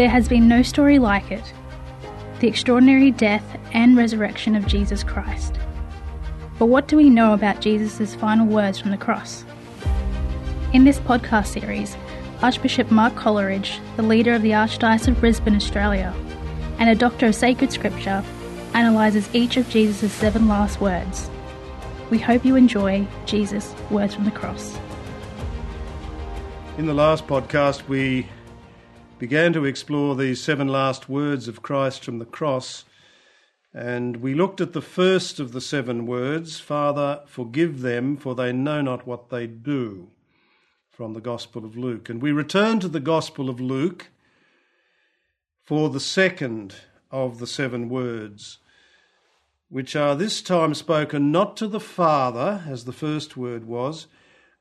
There has been no story like it the extraordinary death and resurrection of Jesus Christ. But what do we know about Jesus' final words from the cross? In this podcast series, Archbishop Mark Coleridge, the leader of the Archdiocese of Brisbane, Australia, and a doctor of sacred scripture, analyses each of Jesus' seven last words. We hope you enjoy Jesus' words from the cross. In the last podcast, we began to explore these seven last words of Christ from the cross, and we looked at the first of the seven words Father, forgive them, for they know not what they do, from the Gospel of Luke. And we returned to the Gospel of Luke for the second of the seven words, which are this time spoken not to the Father, as the first word was,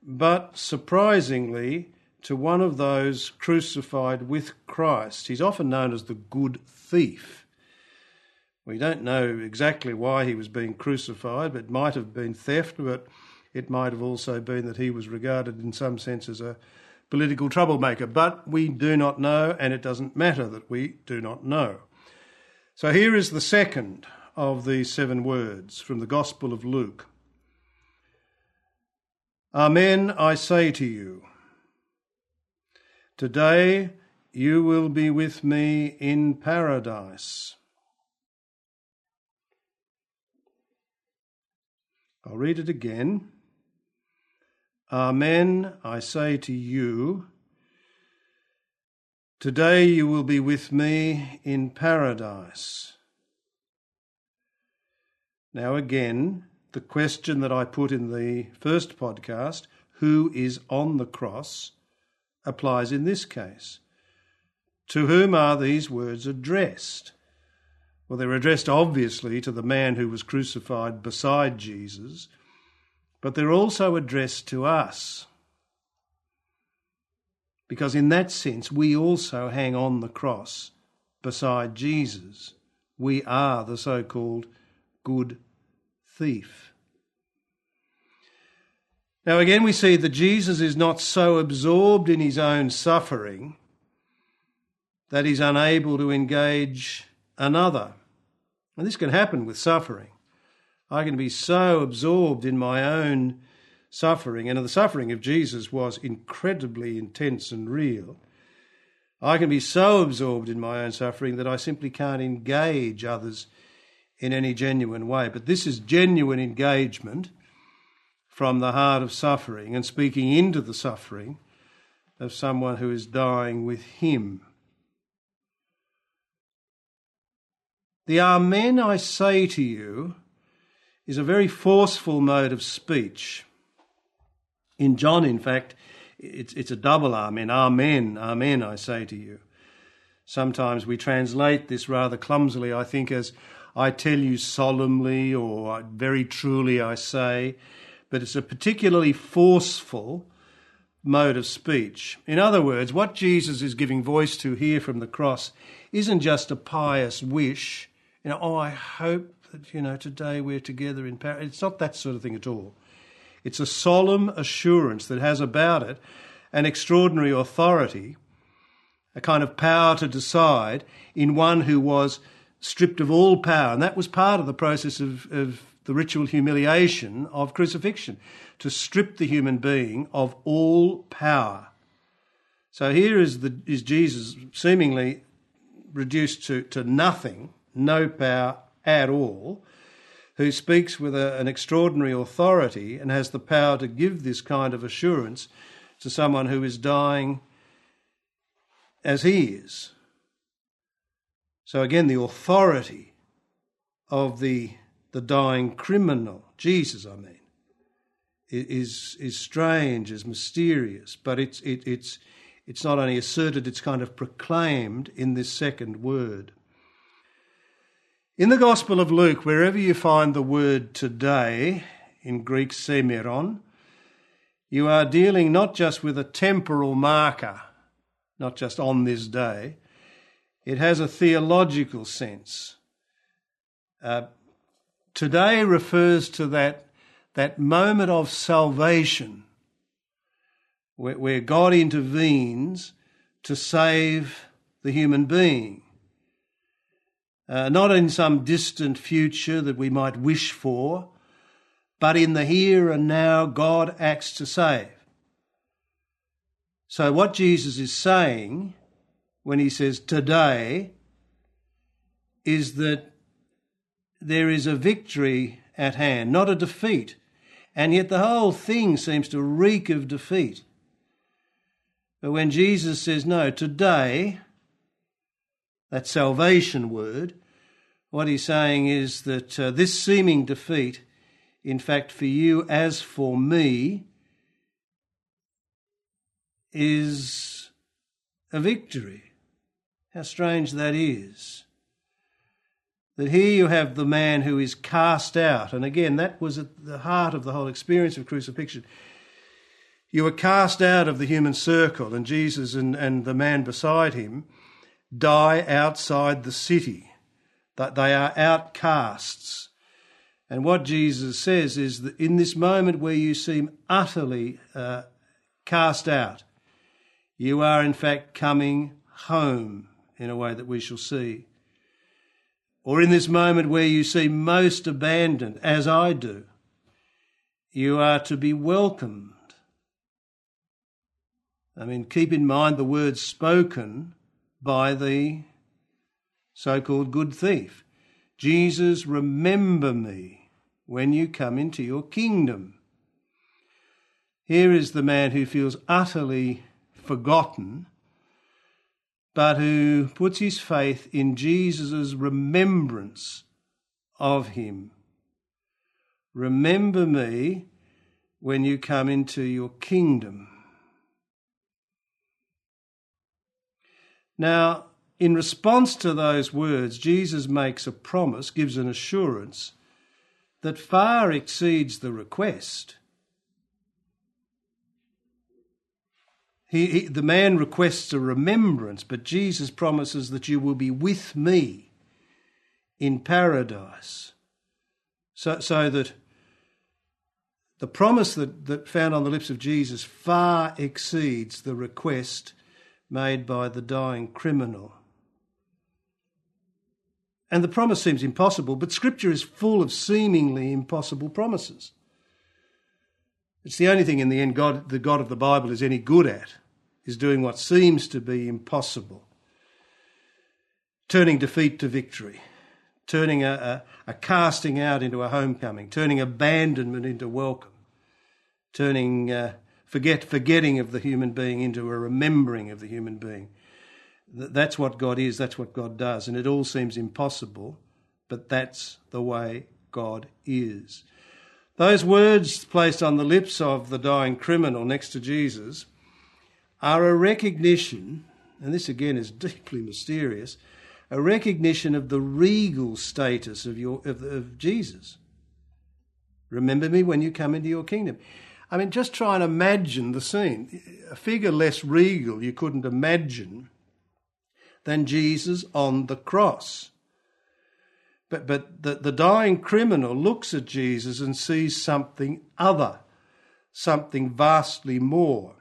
but surprisingly, to one of those crucified with Christ. He's often known as the good thief. We don't know exactly why he was being crucified, but it might have been theft, but it might have also been that he was regarded in some sense as a political troublemaker. But we do not know, and it doesn't matter that we do not know. So here is the second of these seven words from the Gospel of Luke. Amen, I say to you. Today you will be with me in paradise. I'll read it again. Amen, I say to you. Today you will be with me in paradise. Now, again, the question that I put in the first podcast who is on the cross? Applies in this case. To whom are these words addressed? Well, they're addressed obviously to the man who was crucified beside Jesus, but they're also addressed to us. Because in that sense, we also hang on the cross beside Jesus. We are the so called good thief. Now, again, we see that Jesus is not so absorbed in his own suffering that he's unable to engage another. And this can happen with suffering. I can be so absorbed in my own suffering, and the suffering of Jesus was incredibly intense and real. I can be so absorbed in my own suffering that I simply can't engage others in any genuine way. But this is genuine engagement from the heart of suffering and speaking into the suffering of someone who is dying with him. The Amen I say to you is a very forceful mode of speech. In John, in fact, it's, it's a double Amen. Amen, Amen, I say to you. Sometimes we translate this rather clumsily, I think, as I tell you solemnly or very truly I say but it's a particularly forceful mode of speech. In other words, what Jesus is giving voice to here from the cross isn't just a pious wish, you know, oh, I hope that, you know, today we're together in paradise. It's not that sort of thing at all. It's a solemn assurance that has about it an extraordinary authority, a kind of power to decide in one who was stripped of all power. And that was part of the process of, of the ritual humiliation of crucifixion, to strip the human being of all power. So here is, the, is Jesus seemingly reduced to, to nothing, no power at all, who speaks with a, an extraordinary authority and has the power to give this kind of assurance to someone who is dying as he is. So again, the authority of the the dying criminal, Jesus, I mean, is is strange, is mysterious, but it's it, it's it's not only asserted, it's kind of proclaimed in this second word. In the Gospel of Luke, wherever you find the word today, in Greek semeron, you are dealing not just with a temporal marker, not just on this day, it has a theological sense. Uh, today refers to that, that moment of salvation where, where God intervenes to save the human being. Uh, not in some distant future that we might wish for, but in the here and now, God acts to save. So, what Jesus is saying when he says today is that there is a victory at hand, not a defeat. And yet the whole thing seems to reek of defeat. But when Jesus says, no, today, that salvation word, what he's saying is that uh, this seeming defeat, in fact, for you as for me, is a victory. How strange that is. That here you have the man who is cast out, and again, that was at the heart of the whole experience of crucifixion. You were cast out of the human circle, and Jesus and, and the man beside him die outside the city. That they are outcasts. And what Jesus says is that in this moment where you seem utterly uh, cast out, you are in fact coming home in a way that we shall see. Or in this moment where you seem most abandoned, as I do, you are to be welcomed I mean, keep in mind the words spoken by the so called good thief Jesus, remember me when you come into your kingdom. Here is the man who feels utterly forgotten, but who puts his faith in Jesus' remembrance of him. Remember me when you come into your kingdom. Now, in response to those words, Jesus makes a promise, gives an assurance that far exceeds the request. He, he, the man requests a remembrance, but Jesus promises that you will be with me in paradise. So, so that the promise that, that found on the lips of Jesus far exceeds the request made by the dying criminal. And the promise seems impossible, but Scripture is full of seemingly impossible promises. It's the only thing in the end God, the God of the Bible is any good at, is doing what seems to be impossible. Turning defeat to victory, turning a, a, a casting out into a homecoming, turning abandonment into welcome, turning uh, forget, forgetting of the human being into a remembering of the human being. That's what God is, that's what God does. And it all seems impossible, but that's the way God is. Those words placed on the lips of the dying criminal next to Jesus are a recognition, and this again is deeply mysterious, a recognition of the regal status of, your, of, of Jesus. Remember me when you come into your kingdom. I mean, just try and imagine the scene. A figure less regal you couldn't imagine than Jesus on the cross. But, but the, the dying criminal looks at Jesus and sees something other, something vastly more.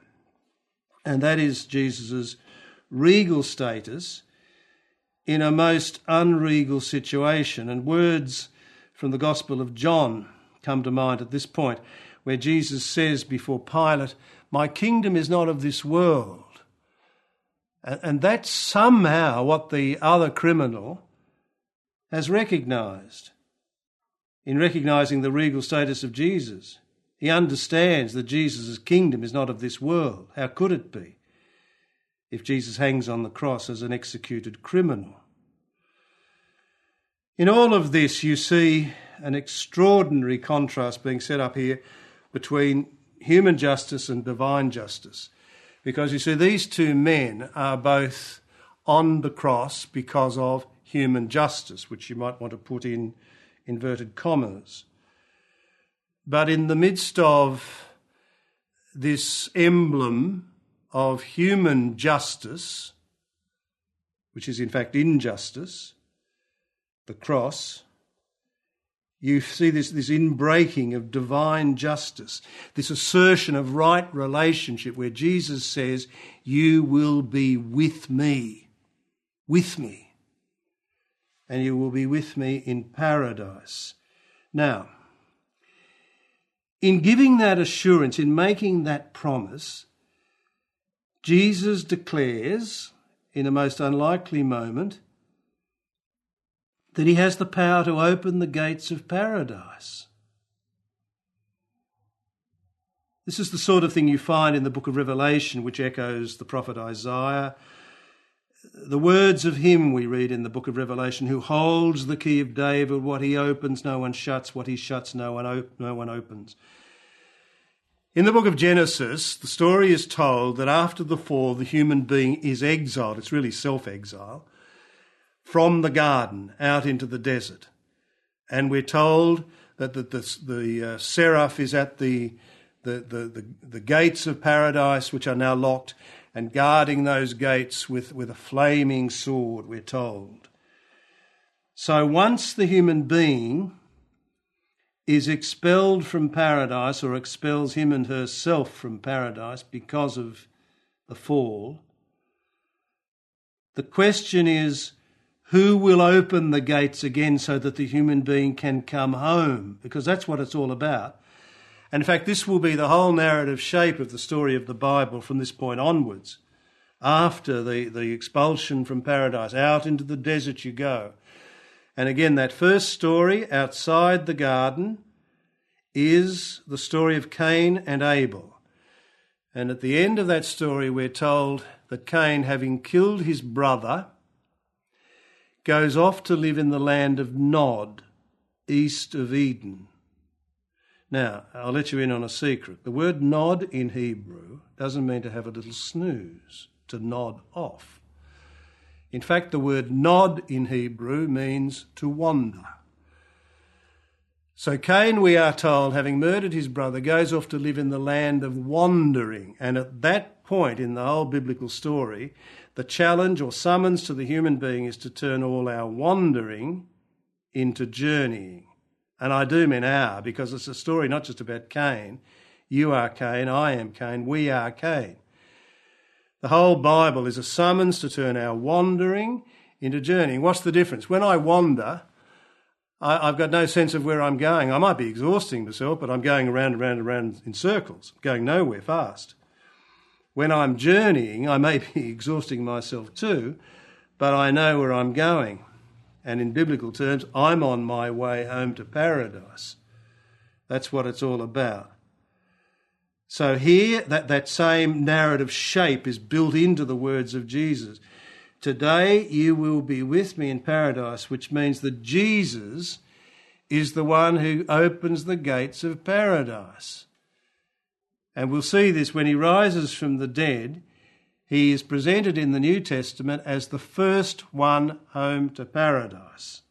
And that is Jesus' regal status in a most unregal situation. And words from the Gospel of John come to mind at this point where Jesus says before Pilate, My kingdom is not of this world. And that's somehow what the other criminal has recognized in recognizing the regal status of Jesus. He understands that Jesus' kingdom is not of this world. How could it be if Jesus hangs on the cross as an executed criminal? In all of this, you see an extraordinary contrast being set up here between human justice and divine justice. Because you see, these two men are both on the cross because of human justice, which you might want to put in inverted commas. But in the midst of this emblem of human justice, which is in fact injustice, the cross, you see this, this inbreaking of divine justice, this assertion of right relationship where Jesus says, You will be with me with me, and you will be with me in paradise. Now, in giving that assurance, in making that promise, Jesus declares, in a most unlikely moment, that he has the power to open the gates of paradise. This is the sort of thing you find in the book of Revelation, which echoes the prophet Isaiah. The words of him we read in the book of Revelation, who holds the key of David, what he opens, no one shuts, what he shuts, no one, op- no one opens. In the book of Genesis, the story is told that after the fall, the human being is exiled. It's really self exile from the garden out into the desert. And we're told that the, the, the uh, seraph is at the, the, the, the, the gates of paradise, which are now locked, and guarding those gates with, with a flaming sword, we're told. So once the human being is expelled from paradise or expels him and herself from paradise because of the fall, the question is who will open the gates again so that the human being can come home? Because that's what it's all about. And in fact, this will be the whole narrative shape of the story of the Bible from this point onwards. After the, the expulsion from paradise, out into the desert you go. And again, that first story outside the garden is the story of Cain and Abel. And at the end of that story, we're told that Cain, having killed his brother, goes off to live in the land of Nod, east of Eden. Now, I'll let you in on a secret. The word nod in Hebrew doesn't mean to have a little snooze, to nod off. In fact, the word nod in Hebrew means to wander. So Cain, we are told, having murdered his brother, goes off to live in the land of wandering. And at that point in the whole biblical story, the challenge or summons to the human being is to turn all our wandering into journeying. And I do mean our, because it's a story not just about Cain. You are Cain, I am Cain, we are Cain. The whole Bible is a summons to turn our wandering into journeying. What's the difference? When I wander, I, have got no sense of where I'm going. I might be exhausting myself, but I'm going around and around and around in circles, going nowhere fast. When I'm journeying, I may be exhausting myself too, but I know where I'm going. And in biblical terms, I'm on my way home to paradise. That's what it's all about. So here, that, that same narrative shape is built into the words of Jesus. Today you will be with me in paradise, which means that Jesus is the one who opens the gates of paradise. And we'll see this when he rises from the dead. He is presented in the New Testament as the first one home to paradise.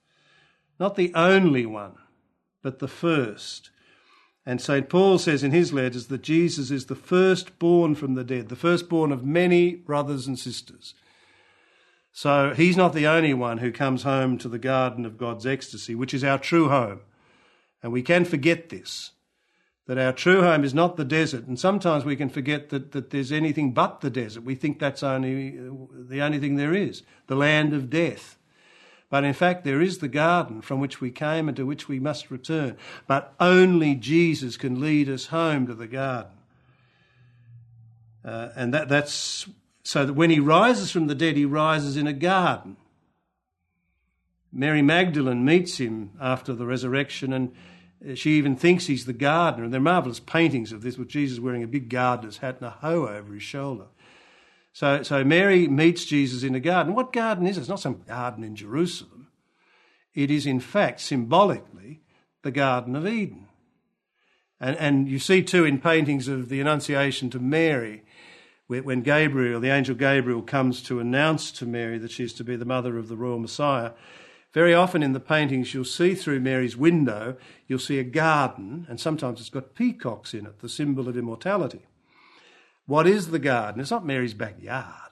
Not the only one, but the first. And St. Paul says in his letters that Jesus is the firstborn from the dead, the firstborn of many brothers and sisters. So he's not the only one who comes home to the garden of God's ecstasy, which is our true home. And we can forget this that our true home is not the desert. And sometimes we can forget that, that there's anything but the desert. We think that's only the only thing there is, the land of death. But in fact, there is the garden from which we came and to which we must return. But only Jesus can lead us home to the garden. Uh, and that, that's so that when he rises from the dead, he rises in a garden. Mary Magdalene meets him after the resurrection and she even thinks he's the gardener. And there are marvellous paintings of this with Jesus wearing a big gardener's hat and a hoe over his shoulder. So, so Mary meets Jesus in a garden. What garden is it? It's not some garden in Jerusalem. It is, in fact, symbolically the Garden of Eden. And, and you see, too, in paintings of the Annunciation to Mary, when Gabriel, the angel Gabriel, comes to announce to Mary that she's to be the mother of the royal Messiah, very often in the paintings, you'll see through Mary's window, you'll see a garden, and sometimes it's got peacocks in it, the symbol of immortality. What is the garden? It's not Mary's backyard.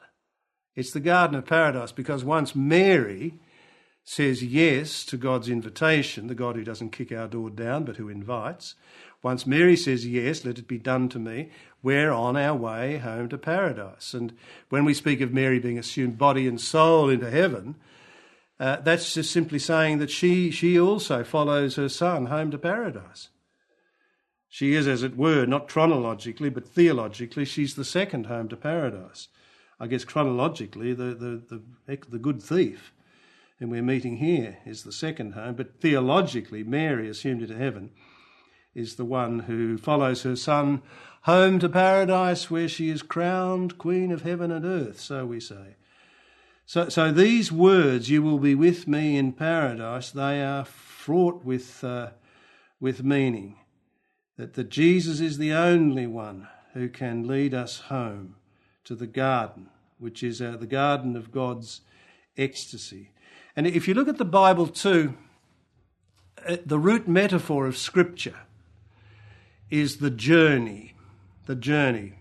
It's the Garden of Paradise because once Mary says yes to God's invitation, the God who doesn't kick our door down but who invites, Once Mary says, Yes, let it be done to me, we're on our way home to paradise. And when we speak of Mary being assumed body and soul into heaven, uh, that's just simply saying that she, she also follows her son home to paradise. She is, as it were, not chronologically, but theologically, she's the second home to paradise. I guess chronologically, the, the, the, the good thief whom we're meeting here is the second home, but theologically, Mary, assumed into heaven, is the one who follows her son home to paradise where she is crowned Queen of heaven and earth, so we say. So, so these words, you will be with me in paradise, they are fraught with, uh, with meaning. That, that Jesus is the only one who can lead us home to the garden, which is uh, the garden of God's ecstasy. And if you look at the Bible too, uh, the root metaphor of Scripture is the journey, the journey.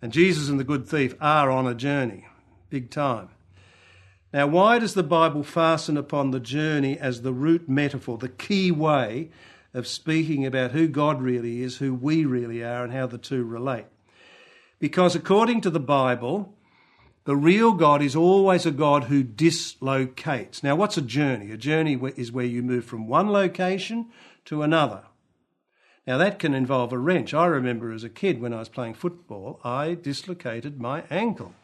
And Jesus and the good thief are on a journey, big time. Now, why does the Bible fasten upon the journey as the root metaphor, the key way of speaking about who God really is, who we really are, and how the two relate? Because according to the Bible, the real God is always a God who dislocates. Now, what's a journey? A journey is where you move from one location to another. Now, that can involve a wrench. I remember as a kid when I was playing football, I dislocated my ankle.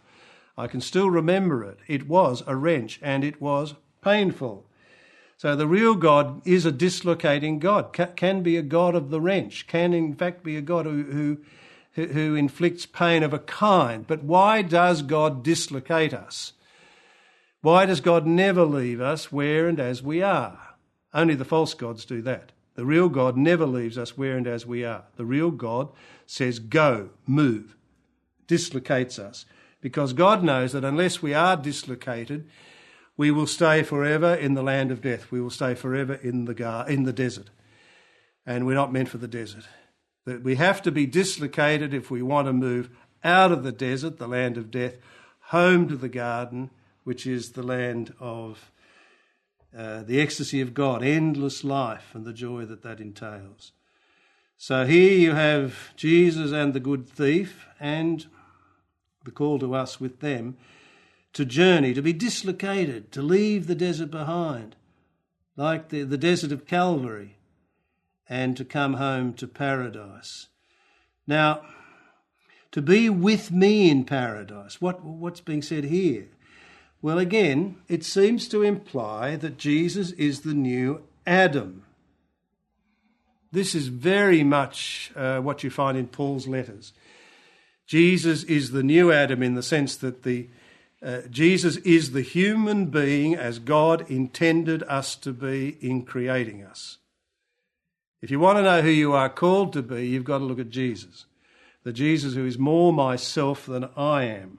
I can still remember it. It was a wrench and it was painful. So, the real God is a dislocating God, can be a God of the wrench, can in fact be a God who, who who inflicts pain of a kind. But why does God dislocate us? Why does God never leave us where and as we are? Only the false gods do that. The real God never leaves us where and as we are. The real God says, go, move, dislocates us. Because God knows that unless we are dislocated, we will stay forever in the land of death. We will stay forever in the, gar- in the desert. And we're not meant for the desert that we have to be dislocated if we want to move out of the desert, the land of death, home to the garden, which is the land of uh, the ecstasy of God, endless life, and the joy that that entails. So here you have Jesus and the good thief, and the call to us with them to journey, to be dislocated, to leave the desert behind, like the, the desert of Calvary and to come home to paradise. Now, to be with me in paradise, what, what's being said here? Well, again, it seems to imply that Jesus is the new Adam. This is very much uh, what you find in Paul's letters. Jesus is the new Adam in the sense that the uh, Jesus is the human being as God intended us to be in creating us. If you want to know who you are called to be, you've got to look at Jesus. The Jesus who is more myself than I am.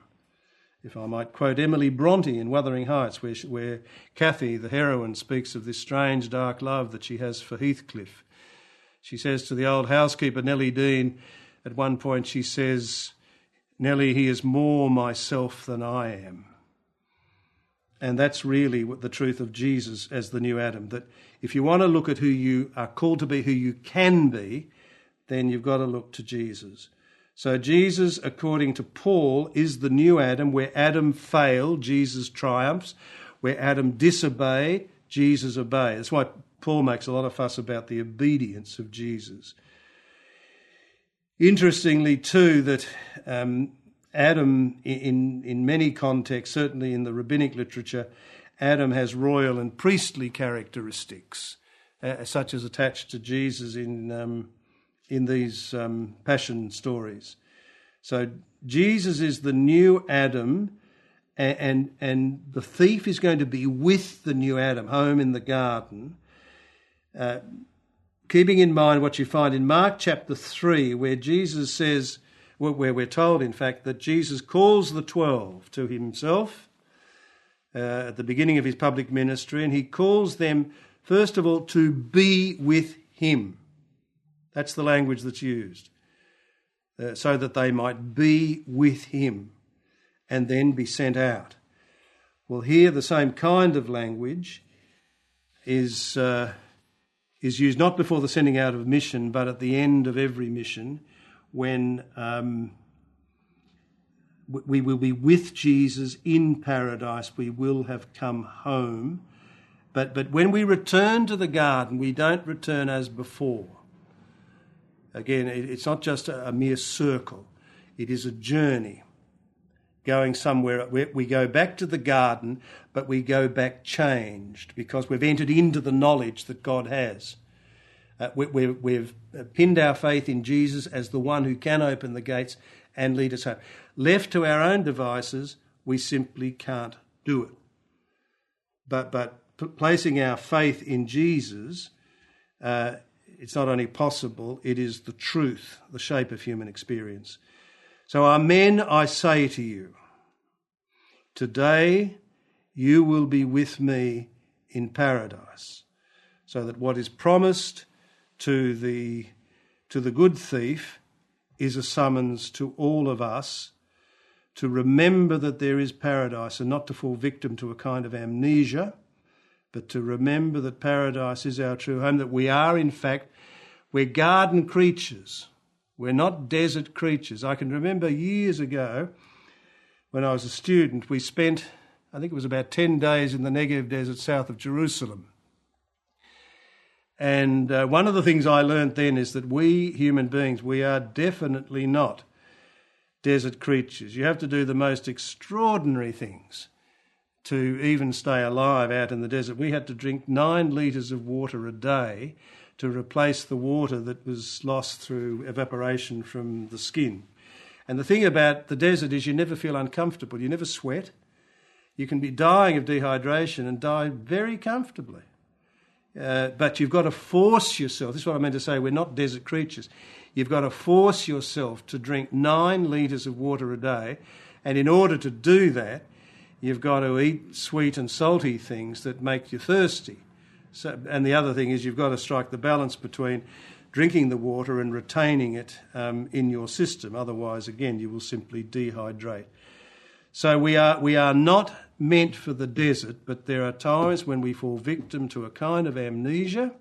If I might quote Emily Bronte in Wuthering Heights, where, she, where Cathy, the heroine, speaks of this strange dark love that she has for Heathcliff. She says to the old housekeeper, Nelly Dean, at one point, she says, Nelly, he is more myself than I am. And that's really what the truth of Jesus as the new Adam. That if you want to look at who you are called to be, who you can be, then you've got to look to Jesus. So, Jesus, according to Paul, is the new Adam. Where Adam failed, Jesus triumphs. Where Adam disobeyed, Jesus obeys. That's why Paul makes a lot of fuss about the obedience of Jesus. Interestingly, too, that um, Adam, in, in many contexts, certainly in the rabbinic literature, Adam has royal and priestly characteristics, uh, such as attached to Jesus in, um, in these um, passion stories. So Jesus is the new Adam, and, and, the thief is going to be with the new Adam home in the garden. Uh, keeping in mind what you find in Mark chapter 3, where Jesus says, where we're told, in fact, that Jesus calls the twelve to himself uh, at the beginning of his public ministry, and he calls them, first of all, to be with him. That's the language that's used. Uh, so that they might be with him and then be sent out. Well, here the same kind of language is, uh, is used not before the sending out of mission, but at the end of every mission when um, we will be with Jesus in paradise. We will have come home. But, but when we return to the garden, we don't return as before. Again, it's not just a, mere circle, it is a journey going somewhere. We go back to the garden, but we go back changed because we've entered into the knowledge that God has. Uh, we, have pinned our faith in Jesus as the one who can open the gates and lead us home. Left to our own devices, we simply can't do it. But, but placing our faith in Jesus, uh, it's not only possible, it is the truth, the shape of human experience. So, Amen, I say to you, today you will be with me in paradise. So that what is promised to the, to the good thief is a summons to all of us to remember that there is paradise and not to fall victim to a kind of amnesia, but to remember that paradise is our true home, that we are, in fact, we're garden creatures. We're not desert creatures. I can remember years ago when I was a student, we spent, I think it was about 10 days in the Negev desert south of Jerusalem. And uh, one of the things I learned then is that we human beings, we are definitely not desert creatures. You have to do the most extraordinary things to even stay alive out in the desert. We had to drink nine litres of water a day to replace the water that was lost through evaporation from the skin. And the thing about the desert is you never feel uncomfortable, you never sweat. You can be dying of dehydration and die very comfortably. Uh, but you've got to force yourself. This is what I meant to say. We're not desert creatures. You've got to force yourself to drink nine litres of water a day. And in order to do that, you've got to eat sweet and salty things that make you thirsty. So, and the other thing is you've got to strike the balance between drinking the water and retaining it um, in your system. Otherwise, again, you will simply dehydrate. So we are, we are not meant for the desert, but there are times when we fall victim to a kind of amnesia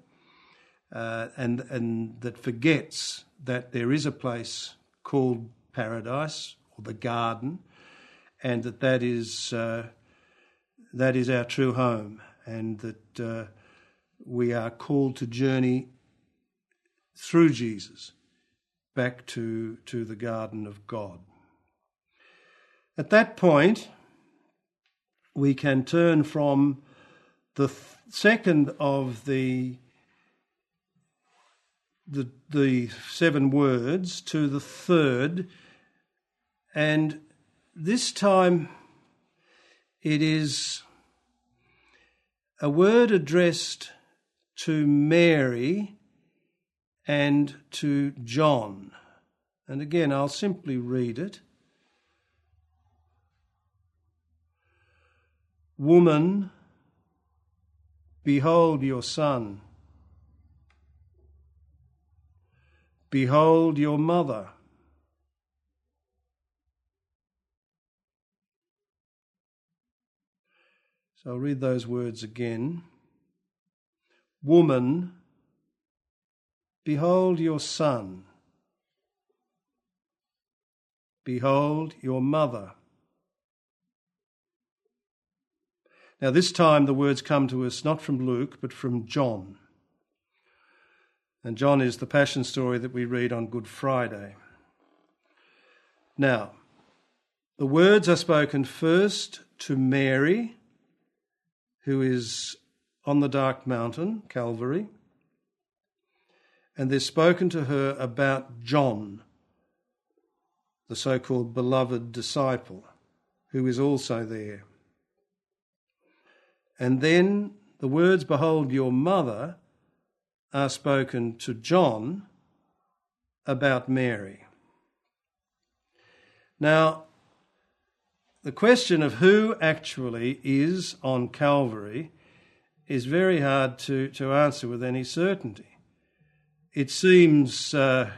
uh, and, and that forgets that there is a place called paradise or the garden and that that is, uh, that is our true home and that uh, we are called to journey through Jesus back to, to the garden of God. At that point, we can turn from the th- second of the, the, the seven words to the third, and this time it is a word addressed to Mary and to John. And again, I'll simply read it. Woman, behold your son. Behold your mother. So I'll read those words again. Woman, behold your son. Behold your mother. Now, this time the words come to us not from Luke, but from John. And John is the passion story that we read on Good Friday. Now, the words are spoken first to Mary, who is on the dark mountain, Calvary, and they're spoken to her about John, the so called beloved disciple, who is also there. And then the words, Behold your mother, are spoken to John about Mary. Now, the question of who actually is on Calvary is very hard to, to answer with any certainty. It seems, uh,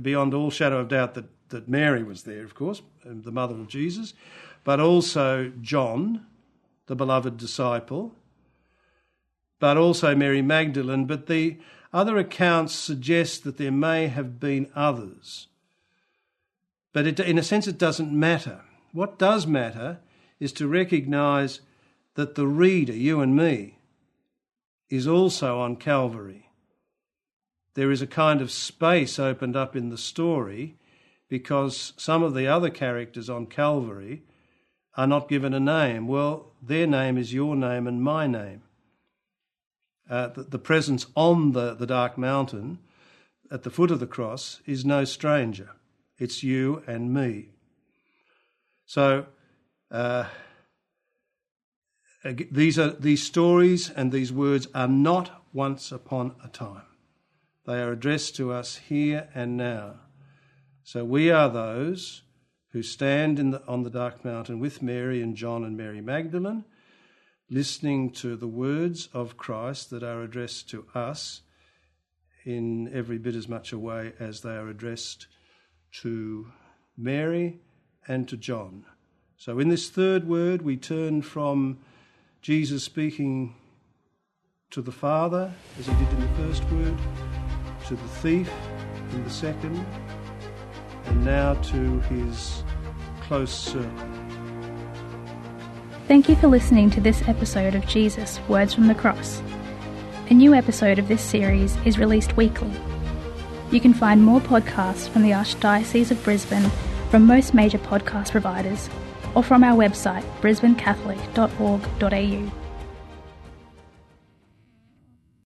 beyond all shadow of doubt, that, that Mary was there, of course, the mother of Jesus, but also John, the beloved disciple, but also Mary Magdalene. But the other accounts suggest that there may have been others. But it, in a sense, it doesn't matter. What does matter is to recognize that the reader, you and me, is also on Calvary. There is a kind of space opened up in the story because some of the other characters on Calvary are not given a name. Well, their name is your name and my name. Uh, the, the, presence on the, the dark mountain at the foot of the cross is no stranger. It's you and me. So, uh, these are these stories and these words are not once upon a time. They are addressed to us here and now. So we are those who stand the, on the dark mountain with Mary and John and Mary Magdalene, listening to the words of Christ that are addressed to us in every bit as much a way as they are addressed to Mary and to John. So in this third word, we turn from Jesus speaking to the Father, as he did in the first word, to the thief in the second, and now to his close circle. Thank you for listening to this episode of Jesus Words from the Cross. A new episode of this series is released weekly. You can find more podcasts from the Archdiocese of Brisbane from most major podcast providers or from our website brisbanecatholic.org.au.